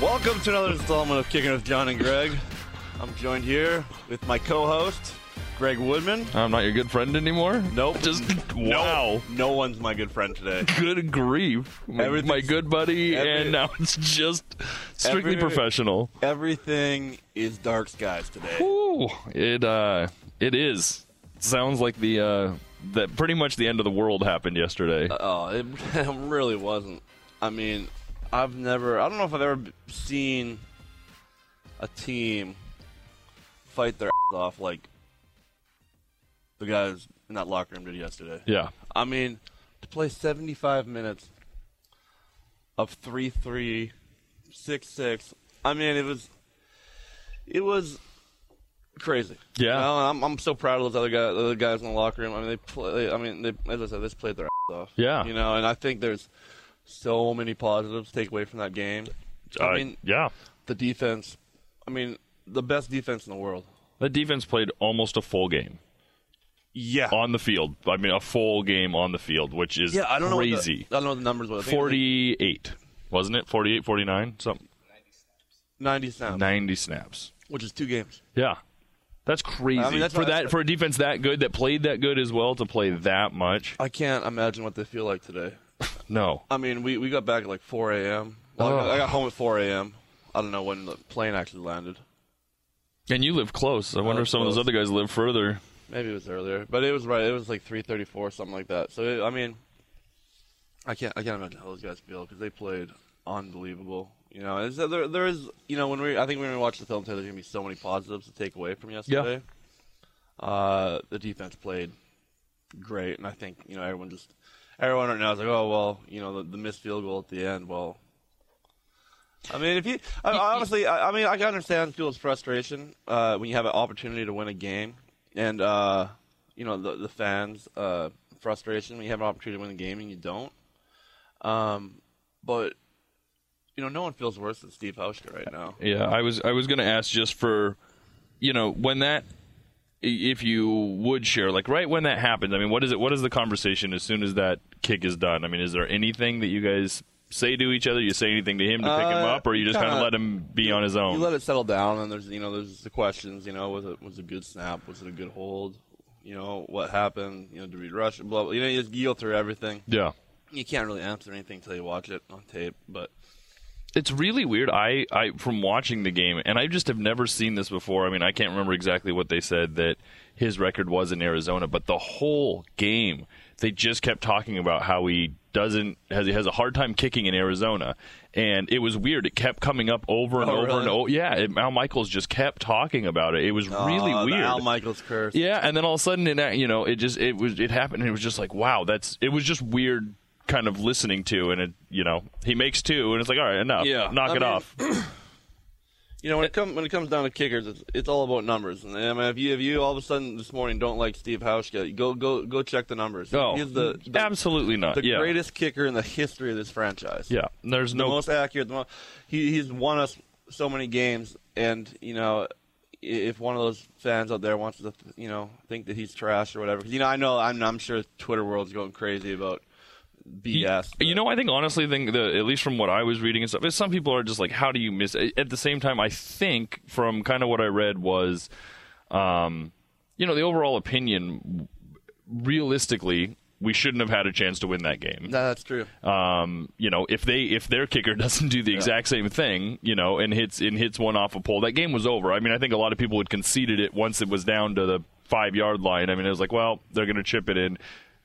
Welcome to another installment of Kicking with John and Greg. I'm joined here with my co-host, Greg Woodman. I'm not your good friend anymore. Nope. Just No, wow. no one's my good friend today. Good grief, my, my good buddy, every- and now it's just strictly Every- professional. Everything is dark skies today. Ooh, it uh, it is. Sounds like the uh, that pretty much the end of the world happened yesterday. Oh, it, it really wasn't. I mean, I've never. I don't know if I've ever seen a team fight their ass off like the guys in that locker room did yesterday. yeah, I mean, to play 75 minutes of 3 3, 6 6, I mean, it was. It was crazy. Yeah. You know, I'm, I'm so proud of those other guys, other guys in the locker room. I mean, they play. I mean, they, as I said, they just played their ass off. Yeah. You know, and I think there's so many positives to take away from that game. I Uh, mean, yeah. the defense. I mean, the best defense in the world. The defense played almost a full game Yeah. on the field. I mean, a full game on the field, which is yeah, I don't crazy. know. The, I don't know what the numbers were. I think it was 48, wasn't it? 48, 49, something. 90 snaps, 90 snaps. which is two games. Yeah. That's crazy. I mean, that's for that for a defense that good that played that good as well to play that much. I can't imagine what they feel like today. No. I mean, we, we got back at like 4 a.m. Well, I, got, I got home at 4 a.m. I don't know when the plane actually landed. And you live close. I wonder if some of those other guys live further. Maybe it was earlier, but it was right. It was like 3:34, or something like that. So it, I mean, I can't I can't imagine how those guys feel because they played unbelievable. You know, it's, there there is you know when we I think when we watch the film today, there's gonna be so many positives to take away from yesterday. Uh, the defense played great, and I think you know everyone just everyone right now is like, oh well, you know the, the missed field goal at the end. Well, I mean, if you I, honestly, I, I mean, I can understand people's frustration uh, when you have an opportunity to win a game, and uh, you know the the fans' uh, frustration when you have an opportunity to win a game and you don't. Um, but you know, no one feels worse than Steve Hauschka right now. Yeah, I was I was going to ask just for you know, when that if you would share like right when that happens. I mean, what is it what is the conversation as soon as that kick is done? I mean, is there anything that you guys say to each other? You say anything to him to pick him Uh, up or you just kind of let him be on his own? You let it settle down, and there's you know there's the questions. You know, was it was it a good snap? Was it a good hold? You know what happened? You know, did we rush? Blah. blah. You know, you just you go through everything. yeah. You can't really answer anything until you watch it on tape. But It's really weird. I, I from watching the game, and I just have never seen this before. I mean, I can't remember exactly what they said that his record was in Arizona, but the whole game they just kept talking about how he doesn't has he has a hard time kicking in Arizona, and it was weird. It kept coming up over and Oh, over really? and over. Yeah, it, Al Michaels just kept talking about it. It was really Uh, the weird. Al Michaels curse. Yeah, and then all of a sudden, it, you know, it just it was it happened, and it was just like, wow, that's it was just weird, kind of listening to, and it, you know, he makes two, and it's like, all right, enough, Yeah, knock I it mean- off. You know, when it comes when it comes down to kickers, it's, it's all about numbers. And I mean, if you if you all of a sudden this morning don't like Steve Hauschka, go go go check the numbers. Oh, He's the, the absolutely not. the yeah, greatest kicker in the history of this franchise. yeah. There's the no most accurate. The most, he he's won us so many games, and you know, if one of those fans out there wants to, you know, think that he's trash or whatever, because you know, I know I'm I'm sure Twitter world's going crazy about BS. You, you know, I think honestly, think the at least from what I was reading and stuff, is some people are just like, how do you miss? it? At the same time, I think from kind of what I read was, um, you know, the overall opinion, realistically, we shouldn't have had a chance to win that game. No, that's true. um, you know, if they if their kicker doesn't do the exact same thing, you know, and hits and hits one off a pole, that game was over. I mean, I think a lot of people had conceded it once it was down to the five yard line. I mean, it was like, well, they're going to chip it in.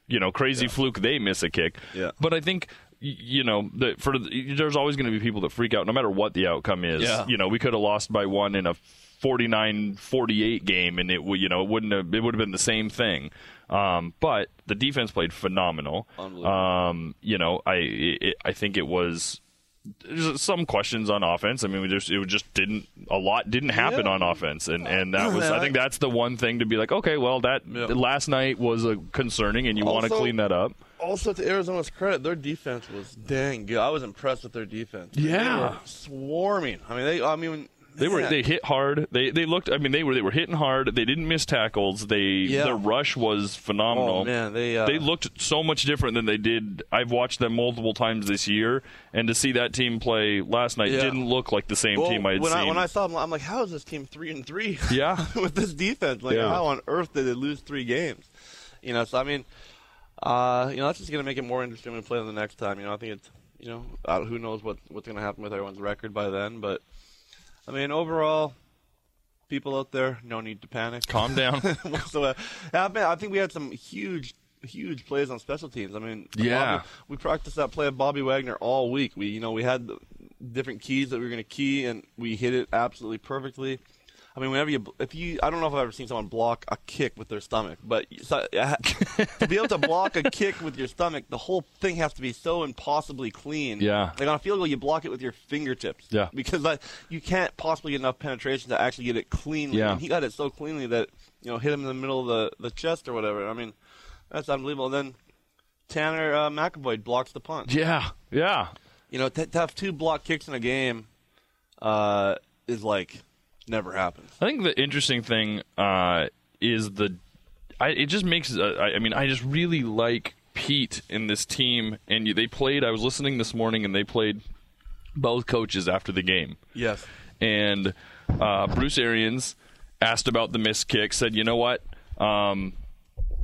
You know, crazy fluke, they miss a kick. Yeah. But I think you know, the, for the, there's always going to be people that freak out no matter what the outcome is. Yeah. You know, we could have lost by one in a 49-48 game, and it would you know it wouldn't have it would have been the same thing. Um, but the defense played phenomenal. Um, you know, I it, I think it was there's some questions on offense. I mean, we just it just didn't a lot didn't happen Yeah. on offense, and and that was I think that's the one thing to be like, okay, well that Yeah. last night was uh, concerning, and you want to clean that up. Also, to Arizona's credit, their defense was dang good. I was impressed with their defense. Yeah. Swarming. I mean, they. I mean, They were man. they hit hard. They they looked. I mean, they were they were hitting hard. They didn't miss tackles. They Yeah. their rush was phenomenal. Oh man, they. Uh, they looked so much different than they did. I've watched them multiple times this year, and to see that team play last night Yeah. didn't look like the same well, team I had when seen. I when I saw them, I'm like, how is this team three and three? Yeah. with this defense, like Yeah. how on earth did they lose three games? You know, so I mean, uh, you know, that's just gonna make it more interesting when we play them the next time. You know, I think it's, you know, uh, who knows what what's gonna happen with everyone's record by then, but I mean, overall, people out there, no need to panic. Calm down. whatsoever. I, mean, I think we had some huge, huge plays on special teams. I mean, Yeah. Bobby- we practiced that play of Bobby Wagner all week. We, you know, we had the different keys that we were going to key, and we hit it absolutely perfectly. I mean, whenever you, if you, I don't know if I've ever seen someone block a kick with their stomach, but so, to be able to block a kick with your stomach, the whole thing has to be so impossibly clean. Yeah. Like on a field goal, you block it with your fingertips. Yeah. Because like, you can't possibly get enough penetration to actually get it cleanly. Yeah. And he got it so cleanly that you know hit him in the middle of the, the chest or whatever. I mean, that's unbelievable. And then Tanner uh, McEvoy blocks the punt. yeah, yeah. You know, to, to have two block kicks in a game uh, is like never happens. I think the interesting thing uh, is the. I, it just makes. Uh, I, I mean, I just really like Pete in this team, and you, they played. I was listening this morning, and they played both coaches after the game. Yes. and uh, Bruce Arians asked about the missed kick. Said, "You know what? Um,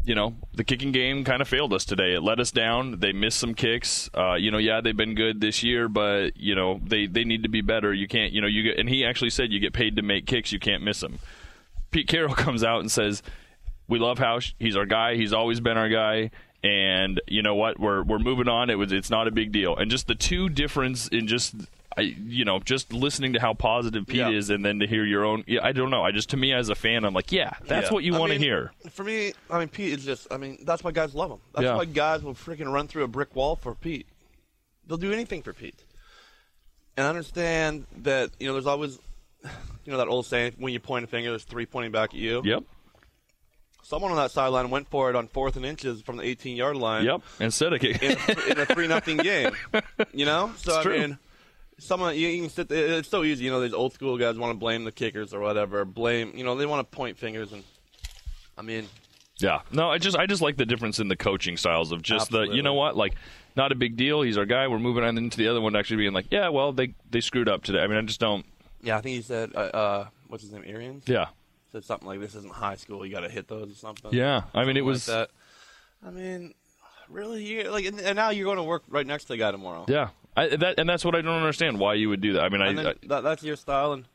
you know, the kicking game kind of failed us today. It let us down. They missed some kicks. Uh, you know, yeah, they've been good this year, but you know, they they need to be better. You can't, you know, you get." And he actually said, "You get paid to make kicks. You can't miss them." Pete Carroll comes out and says, "We love Hausch. He's our guy. He's always been our guy." And you know what? We're we're moving on. It was it's not a big deal. And just the two difference in just I you know just listening to how positive Pete Yeah. is, and then to hear your own. Yeah, I don't know. I just to me as a fan, I'm like, yeah, that's Yeah. what you want to hear. For me, I mean, Pete is just, I mean, that's why guys love him. That's Yeah. why guys will freaking run through a brick wall for Pete. They'll do anything for Pete. And I understand that, you know, there's always, you know, that old saying, when you point a finger, there's three pointing back at you. Yep, Someone on that sideline went for it on fourth and inches from the 18 yard line. yep. Instead of kick, In a, in a three nothing game. You know? So, It's I true. mean, someone, you, you can sit there, it's so easy. You know, these old school guys want to blame the kickers or whatever. Blame, you know, they want to point fingers. And, I mean, Yeah. No, I just I just like the difference in the coaching styles of just the you know what like not a big deal. He's our guy. We're moving on into the other one actually being like yeah well they they screwed up today. I mean I just don't Yeah, I think he said, uh, uh, what's his name, Arians? yeah Said something like, this isn't high school, you got to hit those or something. yeah. I mean it was like that. I mean, really? You, like, and, and now you're going to work right next to the guy tomorrow. yeah. I, that and that's what I don't understand why you would do that. I mean I, I that, that's your style, and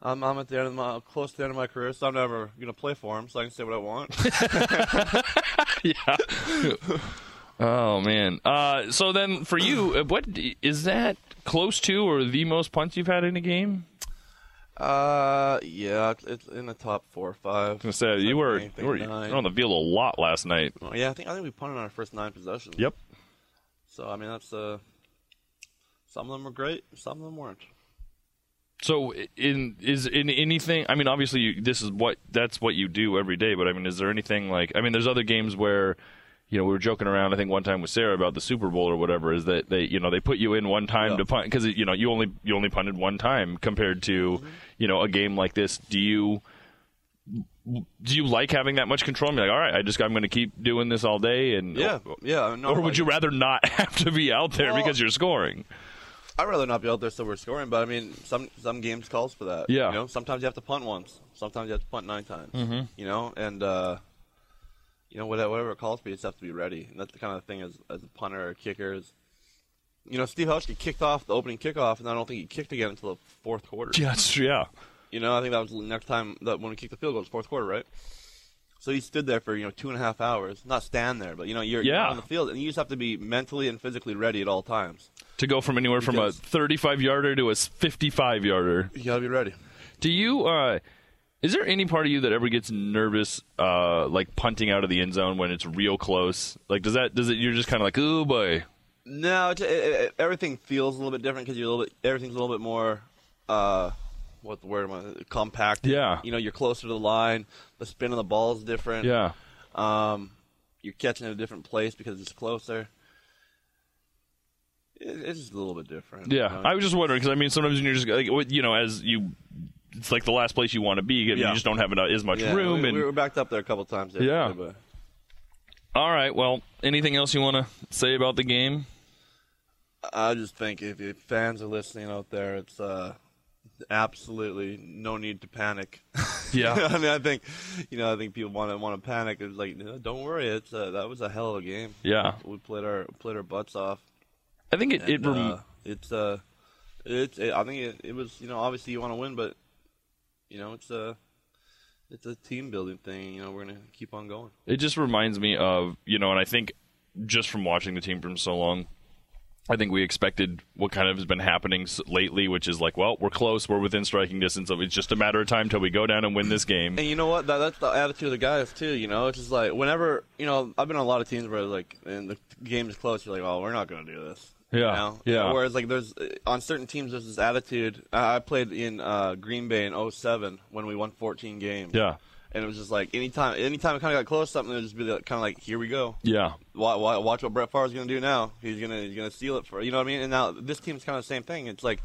I'm, I'm at the end of my, close to the end of my career, so I'm never going to play for him, so I can say what I want. yeah. oh man. Uh, so then for you, uh, what is that close to or the most punts you've had in a game? uh, yeah, it's, in the top four or five. I was gonna say you were Anything you were on the field a lot last night. Oh, yeah, I think I think we punted on our first nine possessions. Yep. So I mean, that's uh, some of them were great, some of them weren't. So in is in anything? I mean, obviously, you, this is what that's what you do every day. But I mean, is there anything like? I mean, there's other games where, you know, we were joking around. I think one time with Sarah about the Super Bowl or whatever. Is that they, you know, they put you in one time Yeah. to punt because you know you only you only punted one time compared to, mm-hmm. you know, a game like this. Do you? Do you like having that much control? And be like, all right, I just I'm going to keep doing this all day, and Yeah, yeah. No, or would like- you rather not have to be out there Well- because you're scoring? I'd rather not be out there so we're scoring, but I mean, some some games calls for that. Yeah. You know, sometimes you have to punt once. Sometimes you have to punt nine times. Mm-hmm. You know, and uh, you know whatever, whatever it calls for, you just have to be ready. And that's the kind of thing as as a punter or kicker is. You know, Steve Hauschka kicked off the opening kickoff, and I don't think he kicked again until the fourth quarter. Yeah, it's- yeah. You know, I think that was the next time that when we kicked the field goal, it was fourth quarter, right? So he stood there for you know two and a half hours, not stand there, but you know you're, you're on the field, and you just have to be mentally and physically ready at all times. To go from anywhere from a 35 yarder to a 55 yarder. You gotta be ready. Do you? uh Is there any part of you that ever gets nervous, uh like punting out of the end zone when it's real close? Like, does that? Does it? You're just kind of like, oh boy. No, it, it, everything feels a little bit different because you're a little bit. Everything's a little bit more. Uh, what the word am I? Compact. Yeah. You know, you're closer to the line. The spin of the ball is different. Yeah. Um, you're catching in a different place because it's closer. It, it's just a little bit different. Yeah, you know? I was just wondering because I mean sometimes when you're just like you know as you, it's like the last place you want to be. I mean, Yeah. You just don't have enough, as much Yeah, room. we, and we were backed up there a couple times. Yeah. But all right, well, anything else you want to say about the game? I just think if, if fans are listening out there, it's uh, absolutely no need to panic. Yeah. I mean, I think, you know, I think people want to want to panic. It's like, no, don't worry. It's uh, that was a hell of a game. Yeah, We played our played our butts off. I think it. it And, rem- uh, it's uh, it's it, I think it, it was you know obviously you want to win, but you know it's a it's a team building thing. You know we're gonna keep on going. it just reminds me of you know, and I think just from watching the team from so long, I think we expected what kind of has been happening lately, which is like, well, we're close, we're within striking distance of. It's just a matter of time till we go down and win this game. And you know what? That, that's the attitude of the guys too. You know, it's just like whenever you know I've been on a lot of teams where like and the game is close, you're like, oh, we're not gonna do this. Yeah, You know? yeah. Whereas like there's on certain teams there's this attitude. I played in uh, Green Bay in 07 when we won 14 games. Yeah, And it was just like anytime anytime it kind of got close, to something it would just be like, kind of like here we go. yeah, Wa- wa- Watch what Brett Favre's going to do now. He's going to he's going to seal it for you know what I mean. And now this team's kind of the same thing. It's like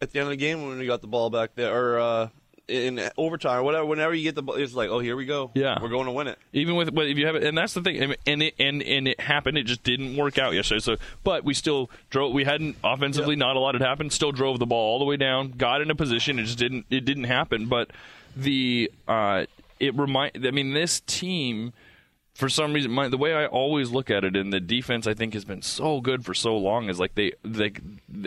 at the end of the game when we got the ball back there, or uh, in overtime or whatever. Whenever you get the ball, it's like, oh, here we go. Yeah. we're going to win it. even with but if you have it and that's the thing and- and it and and it happened it just didn't work out yesterday so but we still drove we hadn't offensively not a lot had happened still drove the ball all the way down got in a position it just didn't it didn't happen but the uh it remind i mean this team for some reason, my, the way I always look at it, and the defense I think has been so good for so long, is like they, they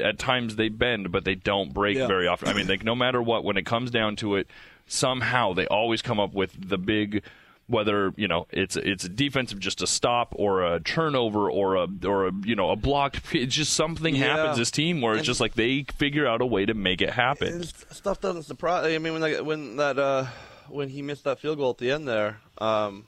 at times they bend, but they don't break Yeah. very often. I mean, like no matter what, when it comes down to it, somehow they always come up with the big. Whether you know it's it's a defensive just a stop or a turnover or a or a you know a blocked, it's just something Yeah. happens this team where it's And- just like they figure out a way to make it happen. Stuff doesn't surprise. I mean, when that when that uh, when he missed that field goal at the end there, um,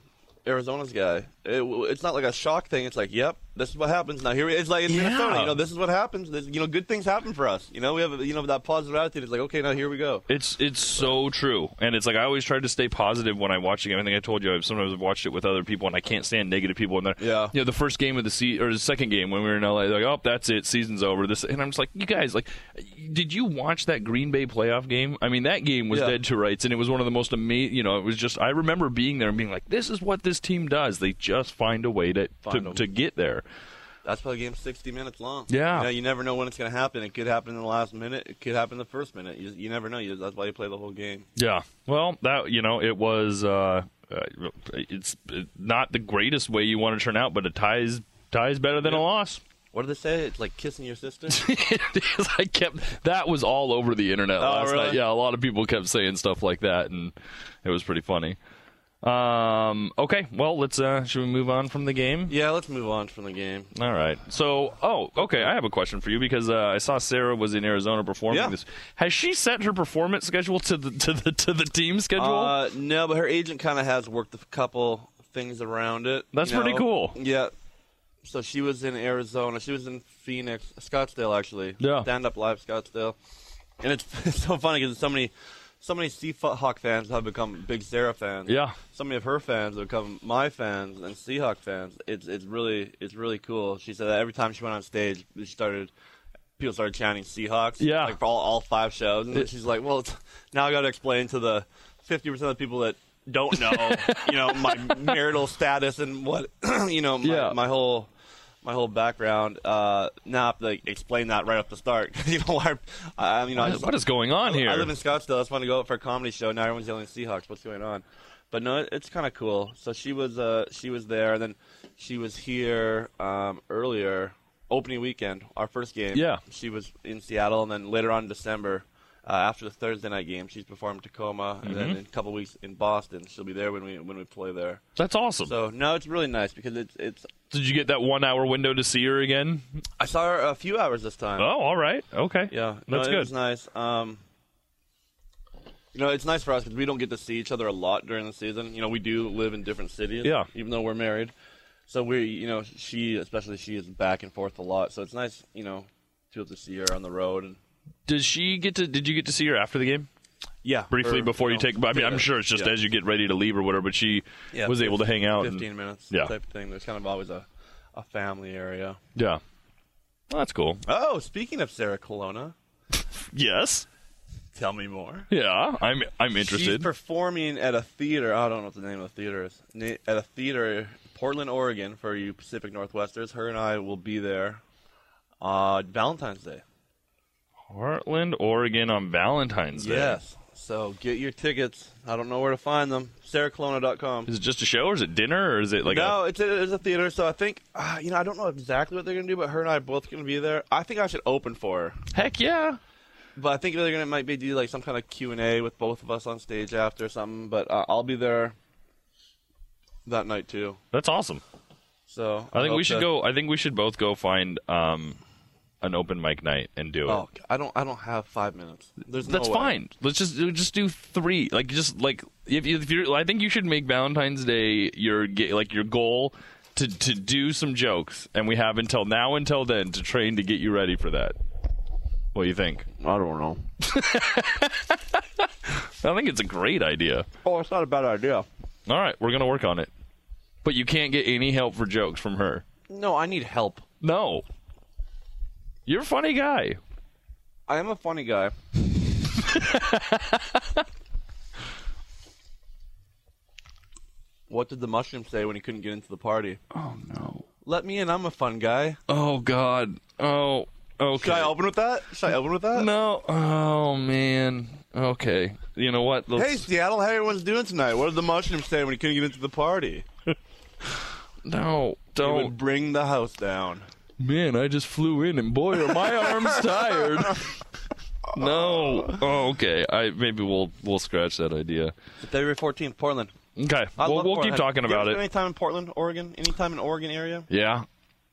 Arizona's guy. It, it's not like a shock thing. It's like, yep, this is what happens. Now here it's like in Yeah. Minnesota. You know, this is what happens. This, you know, good things happen for us. You know, we have you know that positive attitude. It's like, okay, now here we go. It's it's so true, and it's like I always try to stay positive when I watch a game. I think I told you I've sometimes I've watched it with other people, and I can't stand negative people. And they're Yeah. you know the first game of the se- or the second game when we were in LA, like oh that's it, season's over. This and I'm just like you guys like, did you watch that Green Bay playoff game? I mean that game was Yeah. dead to rights, and it was one of the most amazing. You know, it was just I remember being there and being like, this is what this team does. They just find a way to Find to, 'em. to get there. That's why the game's 60 minutes long. Yeah. You, know, you never know when it's going to happen. It could happen in the last minute. It could happen in the first minute. You, you never know. You, that's why you play the whole game. Yeah. Well, that you know, it was. Uh, uh, it's not the greatest way you want to turn out, but a tie is tie is better than a loss. What did they say? It's like kissing your sister. it is. I kept that was all over the internet Oh, last really? night. Yeah, a lot of people kept saying stuff like that, and it was pretty funny. Um. Okay. Well, let's. Uh, should we move on from the game? yeah, let's move on from the game. All right. So, oh, okay. I have a question for you because uh, I saw Sarah was in Arizona performing Yeah. this. Has she set her performance schedule to the to the to the team schedule? Uh, no, but her agent kind of has worked a couple things around it. That's you pretty know? cool. Yeah. So she was in Arizona. She was in Phoenix, Scottsdale, actually. Yeah. Stand up live Scottsdale, and it's, it's so funny because so many, so many Seahawk fans have become big Sarah fans. yeah. So many of her fans have become my fans and Seahawk fans. It's it's really it's really cool. She said that every time she went on stage, she started. People started chanting Seahawks. Yeah. Like for all, all five shows, and then she's like, "Well, it's, now I got to explain to the fifty percent of the people that don't know, you know, my marital status and what, you know, my, Yeah. my whole." My whole background. Uh, now I have to like, explain that right off the start. you know, I, I, you know, I What- just, what is going on here? I live in Scottsdale. I just want to go out for a comedy show. Now everyone's yelling Seahawks. What's going on? But no, it- it's kind of cool. So she was uh, she was there, and then she was here um, earlier, opening weekend, our first game. Yeah. She was in Seattle, and then later on in December, uh, after the Thursday night game, she's performed Tacoma, and Mm-hmm. then in a couple weeks in Boston. She'll be there when we when we play there. That's awesome. So no, it's really nice because it's it's. Did you get that one hour window to see her again? I saw her a few hours this time. Oh, all right. Okay. Yeah, no, That's good. was nice. Um, you know, it's nice for us because we don't get to see each other a lot during the season. You know, we do live in different cities. Yeah. Even though we're married, So we, you know, she especially she is back and forth a lot. So it's nice, you know, to be able to see her on the road and Does she get to? Did you get to see her after the game? yeah, Briefly or, before you, know, take. I mean, I'm sure it's just yeah. as you get ready to leave or whatever. But she Yeah, was able to hang out. and- fifteen minutes, yeah. type of thing. There's kind of always a a family area. yeah, well, that's cool. Oh, speaking of Sarah Colonna, Yes. tell me more. Yeah, I'm. I'm interested. She's performing at a theater. I don't know what the name of the theater is. At a theater, Portland, Oregon, for you Pacific Northwesters. Her and I will be there. Uh, Valentine's Day. Portland, Oregon on Valentine's Day. Yes. So get your tickets. I don't know where to find them. SarahColonna.com. Is it just a show, or is it dinner, or is it like no, a? it's a, it's a theater. So I think, uh, you know, I don't know exactly what they're gonna do, but her and I are both gonna be there. I think I should open for her, Heck yeah! but I think they're gonna might be do like some kind of Q and A with both of us on stage after or something. But uh, I'll be there that night too. That's awesome. So I think we should go. I think we should both go find um, an open mic night and do it. Oh, I don't. I don't have five minutes. There's That's way. fine. Let's just just do three. Like just like if you if you I think you should make Valentine's Day your ga- like your goal to to do some jokes, and we have until now until then to train to get you ready for that. What do you think? I don't know. I think it's a great idea. Oh, it's not a bad idea. All right, we're gonna work on it. But you can't get any help for jokes from her. No, I need help. No. You're a funny guy. I am a funny guy. what did the mushroom say when he couldn't get into the party? Oh no. Let me in. I'm a fun guy. Oh God. Oh. Okay. Should I open with that? Should I open with that? No. Oh man. Okay. You know what? Let's- Hey, Seattle, how everyone's doing tonight? What did the mushroom say when he couldn't get into the party? no. He Don't. would bring the house down. Man, I just flew in, and boy, are my arms tired. no. Oh, okay. I maybe we'll we'll scratch that idea. February 14th, Portland. Okay. I We'll, love we'll Portland. keep talking You ever about it. Any time in Portland, Oregon? Any time in Oregon area? Yeah.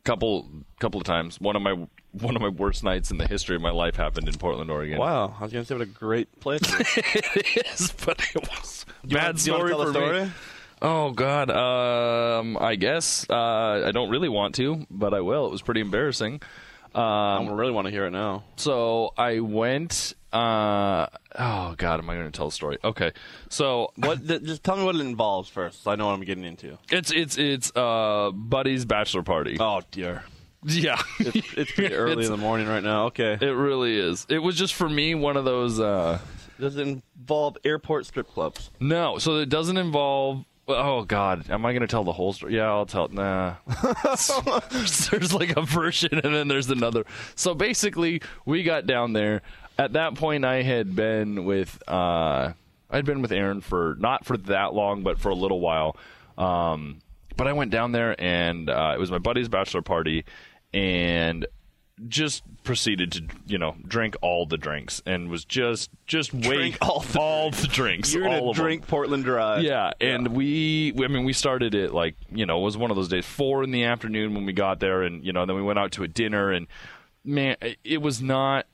Couple couple of times. One of my one of my worst nights in the history of my life happened in Portland, Oregon. Wow, I was gonna say what a great place. it is. it is, but it was Do you bad wanna- you wanna story tell for the story? me. Oh God, um, I guess uh, I don't really want to, but I will. It was pretty embarrassing. I don't really want to hear it now. So I went. Uh, oh God, am I going to tell a story? Okay, so What? th- just tell me what it involves first, so I know what I'm getting into. it's it's it's uh buddy's bachelor party. Oh dear, Yeah, it's, it's pretty early It's- in the morning right now. Okay, It really is. It was just for me one of those. uh does it involve airport strip clubs? No, so it doesn't involve. Oh God, am I going to tell the whole story? Yeah, I'll tell. Nah, there's, there's like a version, and then there's another. So basically, we got down there. At that point, I had been with. uh I'd been with Aaron for not for that long, but for a little while. Um, but I went down there, and uh, it was my buddy's bachelor party, and just proceeded to you know drink all the drinks, and was just just wait all the all the drinks. You're gonna of them. drink Portland Dry. Yeah, and we, I mean, we started it like you know, it was one of those days, four in the afternoon when we got there, and you know, then we went out to a dinner, and man, it was not,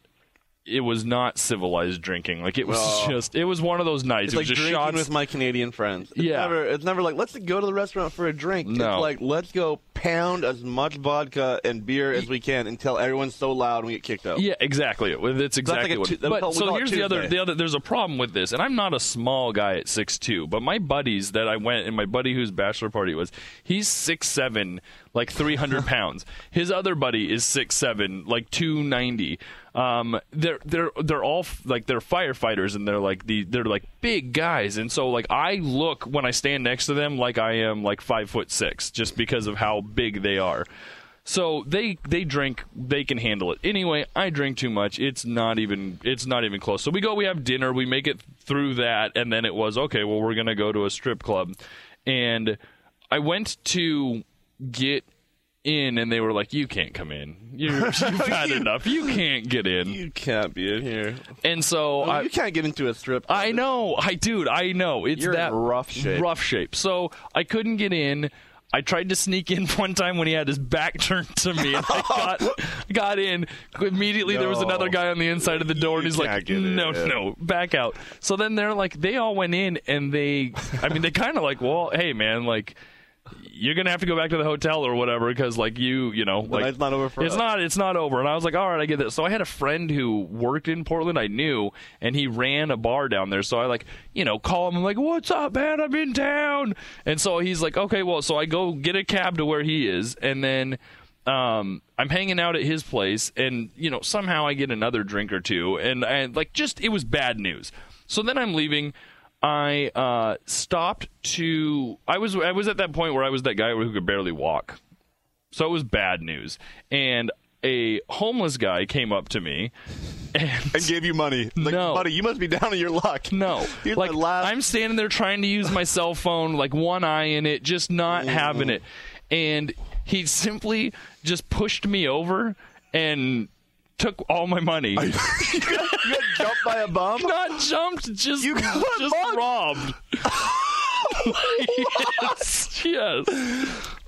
it was not civilized drinking. Like it was just, it was one of those nights. It's it like was just drinking shots. with my Canadian friends. It's Yeah. never, it's never like let's go to the restaurant for a drink. No. It's like let's go pound as much vodka and beer as we can until everyone's so loud and we get kicked out. Yeah, exactly. That's exactly like what. we but so here's the other. The other. There's a problem with this, and I'm not a small guy at six two, but my buddies that I went and my buddy whose bachelor party was, he's six seven, like 300 pounds. His other buddy is six seven, like 290. Um, they're they're they're all f- like they're firefighters and they're like the they're like big guys, and so like I look when I stand next to them like I am like five foot six, just because of how big they are. So they they drink, they can handle it. Anyway, I drink too much. It's not even it's not even close. So we go, we have dinner, we make it through that, and then it was okay. Well, we're gonna go to a strip club, and I went to get in, and they were like, "You can't come in. You're, you've had enough. You can't get in." You can't be in here. And so Oh, I, you can't get into a strip. club. I know, I dude, I know. It's You're in that rough shape. Rough shape. So I couldn't get in. I tried to sneak in one time when he had his back turned to me, and I got got in. Immediately, there was another guy on the inside of the door, and he's like, "No, in." no, back out." So then they're like, they all went in, and they, I mean, they kind of like, well, hey, man, like. You're gonna have to go back to the hotel or whatever because like you you know The like night's not over for it's us. not it's not over and i was like all right i get this so i had a friend who worked in portland i knew and he ran a bar down there so i like you know call him i'm like what's up man i'm in town and so he's like okay well so i go get a cab to where he is and then um, I'm hanging out at his place, and you know somehow I get another drink or two, and and like just it was bad news. So then I'm leaving. I uh, stopped to. I was I was at that point where I was that guy who could barely walk, so it was bad news. And a homeless guy came up to me, and and gave you money. Like, No. buddy, you must be down on your luck. no, Here's like last. I'm standing there trying to use my cell phone, like one eye in it, just not having it. And he simply just pushed me over and took all my money. you got jumped by a bum. not jumped, just You got just robbed. yes, yes,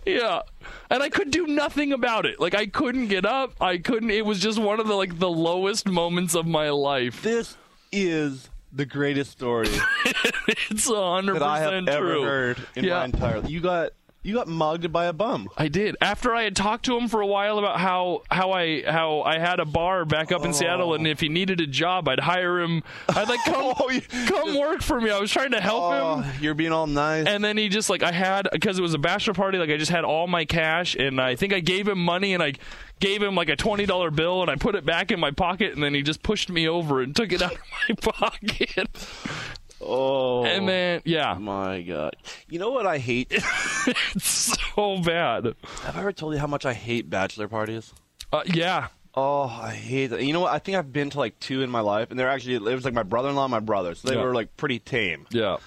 yeah. And I could do nothing about it. Like I couldn't get up. I couldn't. It was just one of the like the lowest moments of my life. This is the greatest story It's a hundred that I have percent ever true. heard in Yeah. my entire. You got you got mugged by a bum. I did. After I had talked to him for a while about how how I how I had a bar back up in oh. Seattle, and if he needed a job, I'd hire him. I'd like come Oh, come work for me. I was trying to help Oh, him. you're being all nice. And then he just like I had because it was a bachelor party. Like I just had all my cash, and I think I gave him money, and I gave him like a twenty dollar bill, and I put it back in my pocket, and then he just pushed me over and took it out of my pocket. Oh, And then yeah, my god. You know what I hate? it's so bad. have I ever told you how much I hate bachelor parties? Uh, yeah, Oh, I hate that. You know what? I think I've been to like two in my life, and they're actually it was like my brother-in-law, and my brother, so they Yeah. were like pretty tame. yeah,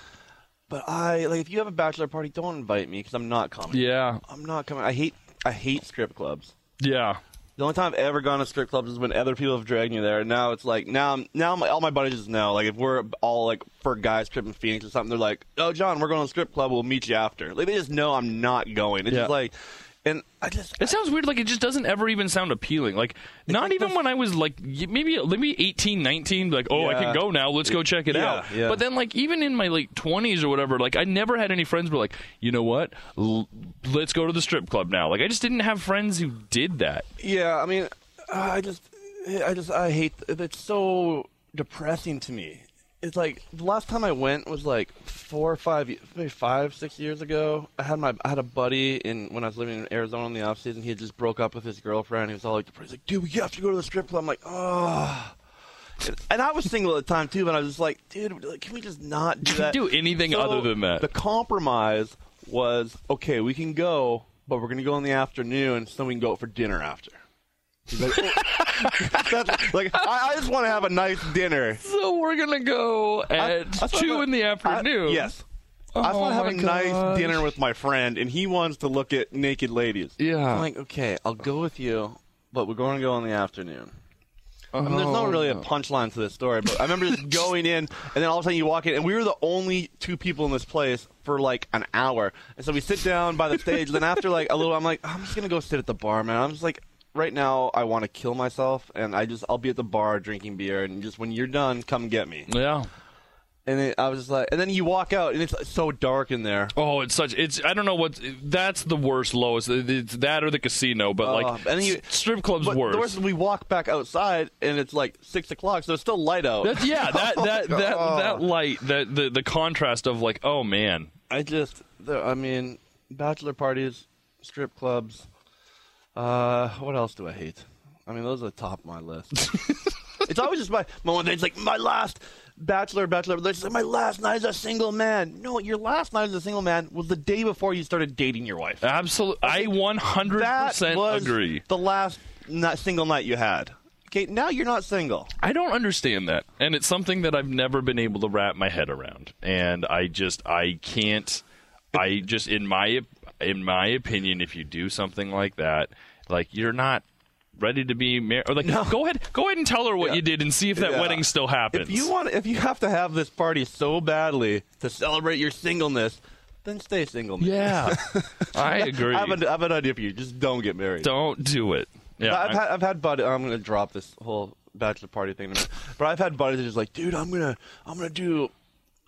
But I like if you have a bachelor party, don't invite me because I'm not coming. yeah, I'm not coming. I hate I hate strip clubs. yeah. The only time I've ever gone to strip clubs is when other people have dragged me there. And now it's like now I'm, now my, all my buddies just know. Like if we're all like for guys trip in Phoenix or something, they're like, "Oh, Jon, we're going to the strip club. We'll meet you after." Like they just know I'm not going. It's Yeah. just like, and I just It sounds weird. Like it just doesn't ever even sound appealing. Like not even when I was like maybe maybe 18, 19, Like oh, I can go now. Let's go check it Yeah, out. yeah. But then like even in my late twenties or whatever, like I never had any friends. But like you know what? L- let's go to the strip club now. Like I just didn't have friends who did that. yeah. I mean, I just I just I hate it's so depressing to me. It's like the last time I went was like four or five, maybe five, six years ago. I had my I had a buddy in when I was living in Arizona in the off season. He had just broke up with his girlfriend. He was all like, he's like, dude, we have to go to the strip club. I'm like, oh. And, and I was single at the time too, but I was just like, dude, can we just not do that? Do anything So, other than that. The compromise was okay. We can go, but we're gonna go in the afternoon, so we can go out for dinner after. He's like, oh. Like I, I just want to have a nice dinner. So we're gonna go at That's what two I- in the afternoon. I- yes. I just Oh want to have my a nice dinner with my friend, and he wants to look at naked ladies. Yeah. I'm like, okay, I'll go with you, but we're going to go in the afternoon. I mean, there's not oh. really a punchline to this story, but I remember just going in, and then all of a sudden you walk in, and we were the only two people in this place for like an hour. And so we sit down by the stage. then after like a little, I'm like, I'm just gonna go sit at the bar, man. I'm just like, right now, I want to kill myself, and I just I'll be at the bar drinking beer, and just when you're done, come get me. Yeah. And then I was just like, and then you walk out, and it's so dark in there. Oh, it's such. It's. I don't know what. That's the worst, lowest. It's that or the casino, but Uh, like and then you- s- strip clubs But worse. the worst is we walk back outside, and it's like six o'clock, so it's still light out. That's yeah. That that that Oh. that light. That the the contrast of like, oh man. I just, the- I mean, bachelor parties, strip clubs. Uh, what else do I hate? I mean, those are the top of my list. it's always just my my one. It's like my last bachelor, bachelor. It's like my last night as a single man. No, your last night as a single man was the day before you started dating your wife. Absolutely. I one hundred percent agree. the last ni- single night you had. Okay, now you're not single. I don't understand that, and it's something that I've never been able to wrap my head around, and I just I can't. I just in my in my opinion, if you do something like that, like you're not ready to be married, or like go ahead go ahead and tell her what Yeah. you did and see if that Yeah. wedding still happens. If you want, if you have to have this party so badly to celebrate your singleness, then stay single. man. yeah, I agree. I have, I have an idea for you. Just don't get married. don't do it. Yeah, I've had, I've had buddy. I'm gonna drop this whole bachelor party thing, in a minute. but I've had buddies that are just like, dude, I'm gonna, I'm gonna do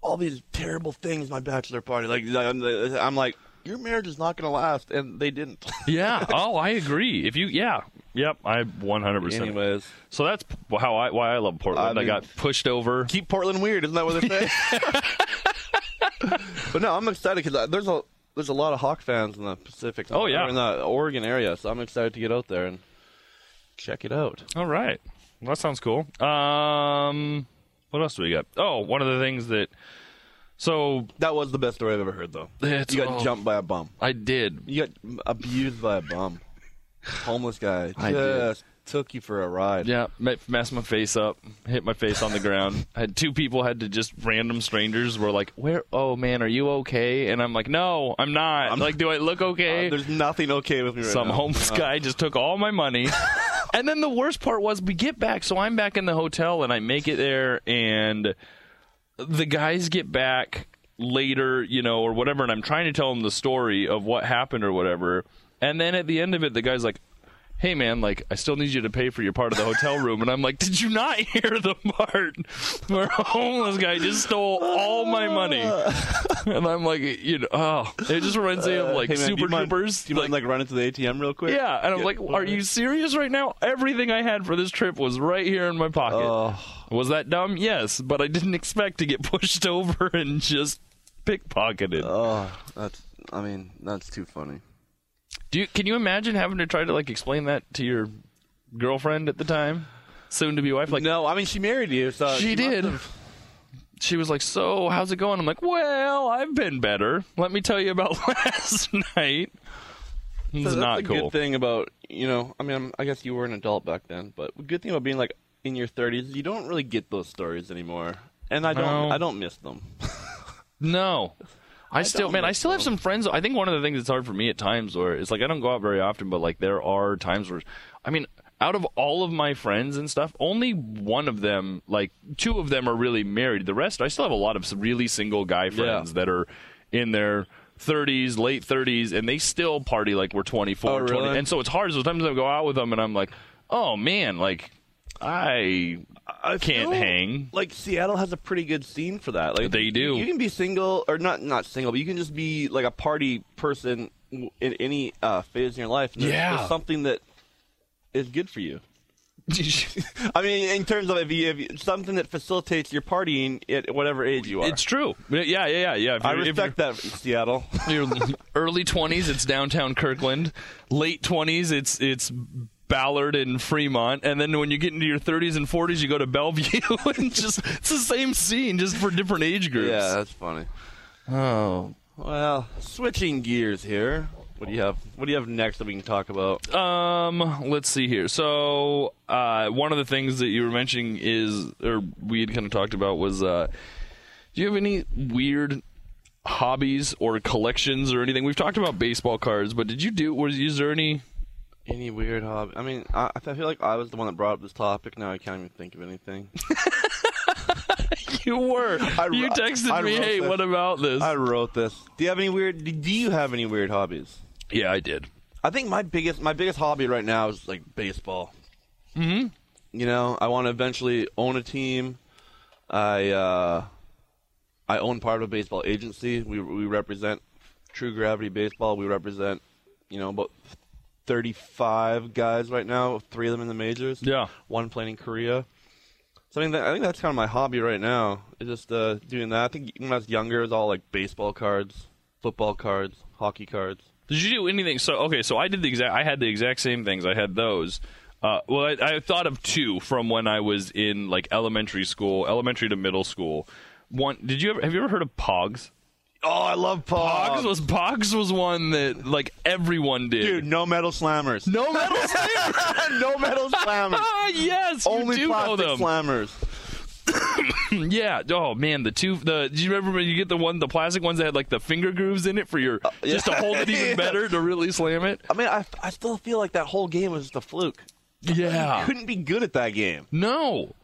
all these terrible things my bachelor party. Like, I'm, I'm like, your marriage is not going to last, and they didn't. Yeah. Oh, I agree. If you, yeah, yep, I 100. percent Anyways, So that's how I why I love Portland. I, I got pushed over. keep Portland weird, isn't that what they say? but no, I'm excited because there's a there's a lot of Hawk fans in the Pacific. Oh, yeah. in the Oregon area, so I'm excited to get out there and check it out. All right. Well, that sounds cool. Um, what else do we got? Oh, one of the things that. So That was the best story I've ever heard, though. It's- you got oh. jumped by a bum. I did. You got abused by a bum. Homeless guy I did. took you for a ride. Yeah, messed my face up, hit my face on the ground. I had two people had to just random strangers were like, "Where? Oh man, are you okay?" And I'm like, "No, I'm not. I'm- like, do I look okay?" Uh, there's nothing okay with me right Some now. homeless Uh, guy just took all my money. and then the worst part was we get back, so I'm back in the hotel and I make it there and the guys get back later, you know, or whatever, and I'm trying to tell them the story of what happened or whatever. And then at the end of it, the guy's like, Hey man, like I still need you to pay for your part of the hotel room, and I'm like, did you not hear the part where a homeless guy just stole all my money? And I'm like, you know, oh, it just reminds me of like Uh, hey, man, Super mind- Troopers. Do you mind like run into the ATM real quick? Yeah, and I'm Get- like, are you serious right now? Everything I had for this trip was right here in my pocket. Oh. Was that dumb? Yes, but I didn't expect to get pushed over and just pickpocketed. Oh, that's. I mean, that's too funny. Do you, can you imagine having to try to like explain that to your girlfriend at the time, soon to be wife? Like, no, I mean she married you, so she must did. have- She was like, "So, how's it going?" I'm like, "Well, I've been better. Let me tell you about last night." It's So that's not a cool. good thing about you know. I mean, I'm, I guess you were an adult back then, but the good thing about being like in your 30s, is you don't really get those stories anymore, and I don't. No. I don't miss them. No. I, still, man, I still have some friends. I think one of the things that's hard for me at times, where it's like I don't go out very often, but like there are times where, I mean, out of all of my friends and stuff, only one of them, like two of them, are really married. The rest, I still have a lot of really single guy friends that are in their 30s, late 30s, and they still party like we're 24, Oh, 20. really? And so it's hard. Sometimes I go out with them, and I'm like, oh man, like I I can't hang. Like Seattle has a pretty good scene for that. Like They do. You can be single or not not single, but you can just be like a party person in any uh, phase in your life. There's- Yeah. there's something that is good for you. I mean, in terms of if you, if you, something that facilitates your partying at whatever age you are. It's true. Yeah, yeah, yeah, yeah. If I respect that, Seattle. your early 20s it's downtown kirkland late 20s it's it's ballard and fremont and then when you get into your 30s and 40s you go to bellevue and just it's the same scene just for different age groups yeah, that's funny. oh Well, switching gears here. What do you have? What do you have next that we can talk about? um let's see here so uh one of the things that you were mentioning is or we had kind of talked about was uh do you have any weird hobbies or collections or anything we've talked about baseball cards but did you do was is there any Any weird hobby? I mean, I, I feel like I was the one that brought up this topic. Now I can't even think of anything. You were. I- you texted I me, "Hey, this. what about this?" I wrote this. Do you have any weird? Do you have any weird hobbies? yeah, I did. I think my biggest my biggest hobby right now is like baseball. Mm-hmm. You know, I want to eventually own a team. I uh, I own part of a baseball agency. We we represent True Gravity Baseball. We represent you know about thirty five guys right now. Three of them in the majors. Yeah. One playing in Korea. So I think that, I think that's kind of my hobby right now. Is just uh, doing that. I think when I was younger, it was all like baseball cards, football cards, hockey cards. Did you do anything? So okay, so I did the exact. I had the exact same things. I had those. Uh, well, I, I thought of two from when I was in like elementary school, elementary to middle school. One, did you ever have you ever heard of Pogs? Oh, I love Pogs was Pogs was one that like everyone did. Dude, no metal slammers. no metal slammers. no metal slammers. ah, yes, Only you do know plastic them. slammers. Yeah. Oh man, the two. The do you remember when you get the one, the plastic ones that had like the finger grooves in it for your just to hold it even Uh, Yeah. better to really slam it? I mean, I, I still feel like that whole game was just a fluke. Yeah. Couldn't be good at that game. No.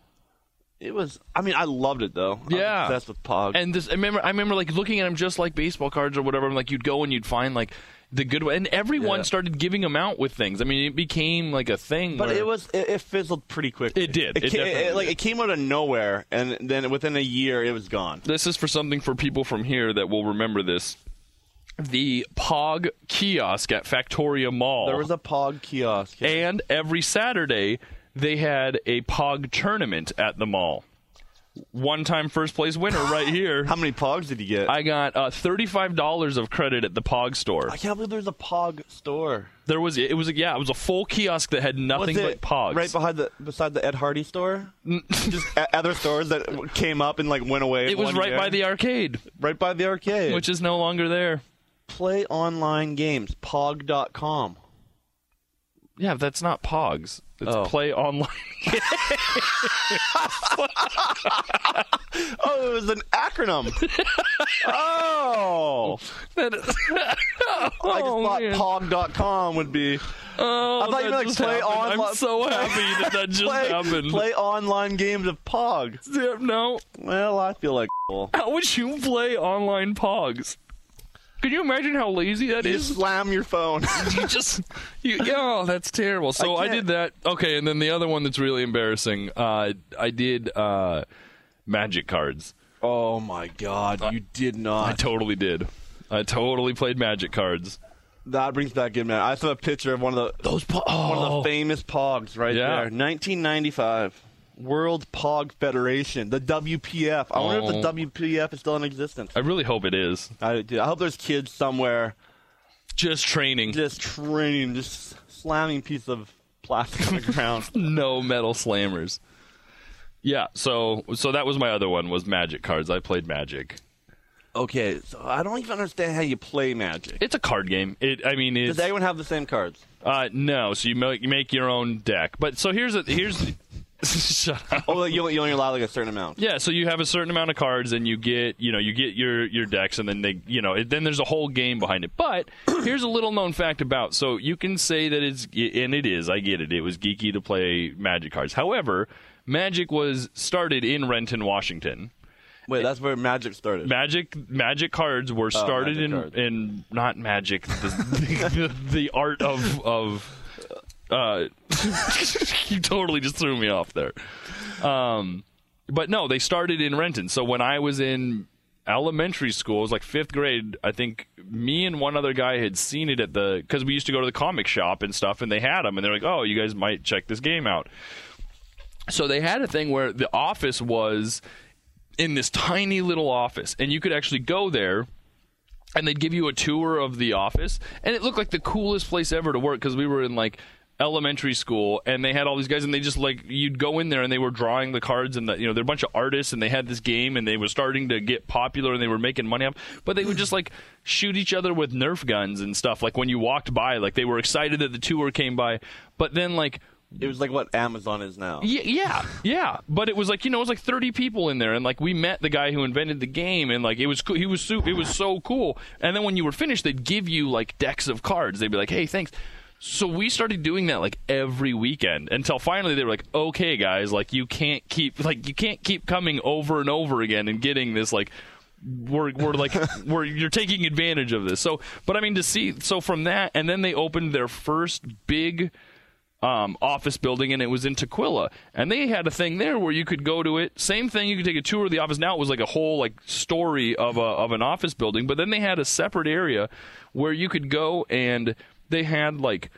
It was. I mean, I loved it though. Yeah. obsessed with Pog. And this, I remember, I remember like looking at them just like baseball cards or whatever. I'm like, you'd go and you'd find like the good one, and everyone Yeah. started giving them out with things. I mean, it became like a thing. but it was it, it fizzled pretty quickly. It did. It, It ca- definitely like did. it came out of nowhere, and then within a year, it was gone. This is for something for people from here that will remember this. the Pog kiosk at Factoria Mall. There was a Pog kiosk. and every Saturday they had a Pog tournament at the mall. One time first place winner right here. How many Pogs did you get? I got uh, thirty-five dollars of credit at the Pog store. I can't believe there's a Pog store. There was it was yeah it was a full kiosk that had nothing but Pogs. right behind the beside the Ed Hardy store? Just a- other stores that came up and like went away. it was right year. by the arcade, right by the arcade. which is no longer there. play online games. Pog.com. Yeah, that's not Pogs. It's Oh. play online. Oh, it was an acronym. oh, That- I just oh, thought man. Pog.com would be Oh, I thought you meant, like, play online- I'm so happy that that just play, happened. play online games of Pog. Yeah, No, Well, I feel like how would you play online Pogs? Can you imagine how lazy that you is? slam your phone. you just you oh that's terrible so I I, did that okay and then the other one that's really embarrassing uh i did uh magic cards oh my God, you did not. i totally did i totally played magic cards that brings back good man. I saw a picture of one of the those po- one oh, of the famous Pogs right Yeah. there. 1995. World Pog Federation, the WPF. I wonder if the Oh. WPF is still in existence. i really hope it is I, do. I hope there's kids somewhere just training just training, just slamming piece of plastic on the ground. no metal slammers yeah so so that was my other one was magic cards i played magic Okay, so I don't even understand how you play Magic. it's a card game it i mean it's Does anyone have the same cards? uh no so you make, you make your own deck but so here's a here's shut up Oh, you, you only allow like a certain amount. Yeah, so you have a certain amount of cards, and you get, you know, you get your your decks, and then they, you know, it, then there's a whole game behind it. But here's a little known fact about. So you can say that it's, and it is. I get it. It was geeky to play Magic cards. However, Magic was started in Renton, Washington. Wait, that's where Magic started. Magic Magic cards were oh, started Magic in cards. in not Magic, the, the, the art of of. Uh, you totally just threw me off there. Um, but no, they started in Renton. So when I was in elementary school, it was like fifth grade. I think me and one other guy had seen it at the because we used to go to the comic shop and stuff, and they had them, and they're like, "Oh, you guys might check this game out." So they had a thing where the office was in this tiny little office, and you could actually go there and they'd give you a tour of the office and it looked like the coolest place ever to work because we were in like elementary school and they had all these guys and they just like you'd go in there and they were drawing the cards and the, you know they're a bunch of artists and they had this game and they were starting to get popular and they were making money off but they would just like shoot each other with nerf guns and stuff like when you walked by like they were excited that the tour came by but then like It was like what Amazon is now. yeah, yeah, yeah. But it was like you know, it was like thirty people in there, and like we met the guy who invented the game, and like it was cool. He was su- it was so cool. And then when you were finished, they'd give you like decks of cards. They'd be like, "Hey, thanks." So we started doing that like every weekend until finally they were like, "Okay, guys, like you can't keep like you can't keep coming over and over again and getting this like." We're, we're like we're you're taking advantage of this so but I mean to see so from that and then they opened their first big um, office building, and it was in Tukwila. And they had a thing there where you could go to it. Same thing, you could take a tour of the office. Now it was like a whole like story of a of an office building, but then they had a separate area where you could go, and they had like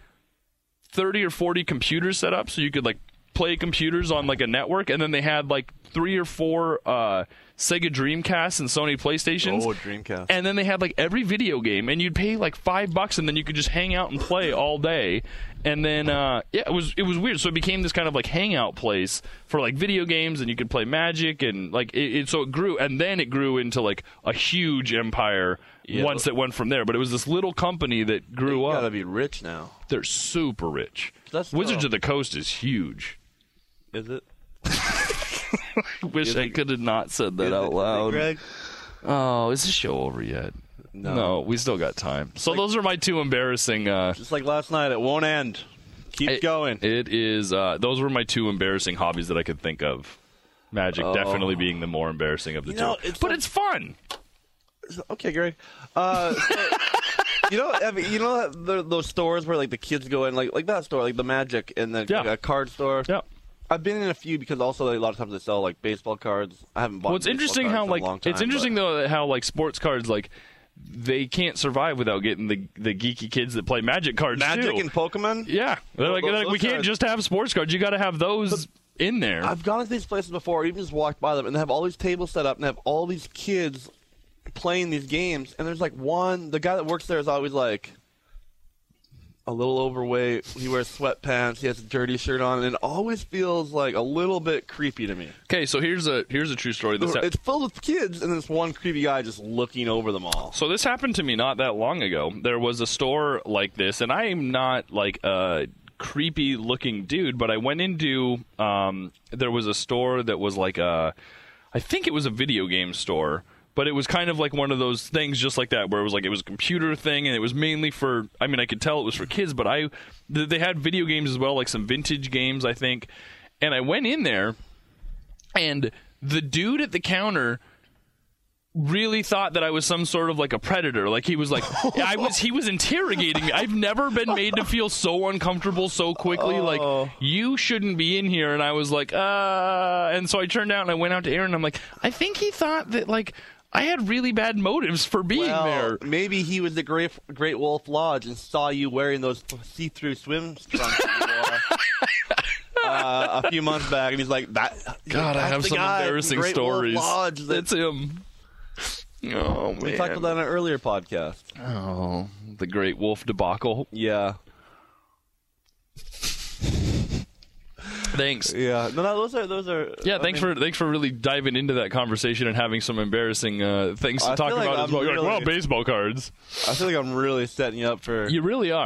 thirty or forty computers set up, so you could like play computers on like a network, and then they had like three or four uh, Sega Dreamcasts and Sony PlayStations. Oh, Dreamcast. And then they had like every video game, and you'd pay like five bucks, and then you could just hang out and play all day. And then uh, yeah, it was it was weird. So it became this kind of like hangout place for like video games, and you could play Magic, and like it, it so it grew, and then it grew into like a huge empire. Once it went from there, but it was this little company that grew up. gotta be rich now. They're super rich. That's Wizards tough. of the Coast is huge. Is it? Wish I could have not said that out it- is it, loud. Greg? Oh, is the show over yet? No. we still got time. So those are my two embarrassing. Uh, Just like last night, it won't end. Keep it- going. It is. Uh, those were my two embarrassing hobbies that I could think of. Magic definitely being the more embarrassing of the Oh. You know, two, it's but like- it's fun. Okay, Greg. Uh, so, you know, I mean, you know the, those stores where like the kids go in, like like that store, like the Magic and the Yeah. a card store. Yeah. I've been in a few because also like, a lot of times they sell like baseball cards. I haven't bought. Well, it's baseball interesting cards how in like a long time, it's interesting but- though how like sports cards like they can't survive without getting the the geeky kids that play Magic cards Magic too. and Pokemon. yeah, they're like, Those- they're like, we those can't just have sports cards. You got to have those in there. I've gone to these places before, even just walked by them, and they have all these tables set up, and they have all these kids playing these games. And there's like one, the guy that works there is always like a little overweight. He wears sweatpants. He has a dirty shirt on, and it always feels like a little bit creepy to me. Okay, so here's a here's a true story. This It's filled with kids, and this one creepy guy just looking over them all. So this happened to me not that long ago. There was a store like this, and I am not like a creepy looking dude, but I went into um, there was a store that was like a, I think it was a video game store. But it was kind of like one of those things, just like that, where it was like it was a computer thing, and it was mainly for. I mean, I could tell it was for kids, but I they had video games as well, like some vintage games, I think. And I went in there, and the dude at the counter really thought that I was some sort of like a predator. Like he was like I was he was interrogating me. I've never been made to feel so uncomfortable so quickly. Oh. Like you shouldn't be in here and I was like, uh and so I turned out and I went out to Aaron and I'm like, I think he thought that like I had really bad motives for being well, there. maybe he was at Great Great Wolf Lodge and saw you wearing those see-through swim trunks uh, a few months back, and he's like, "That God, I have some embarrassing stories. Lodge that That's him. Oh man. we talked about that on an earlier podcast. Oh, the Great Wolf debacle. Yeah, Thanks. yeah. No, no, those are those are. Yeah, I thanks mean, for thanks for really diving into that conversation and having some embarrassing uh, things to I talk feel like about as I'm well. You're like, well, baseball cards. I feel like I'm really setting you up for. You really are.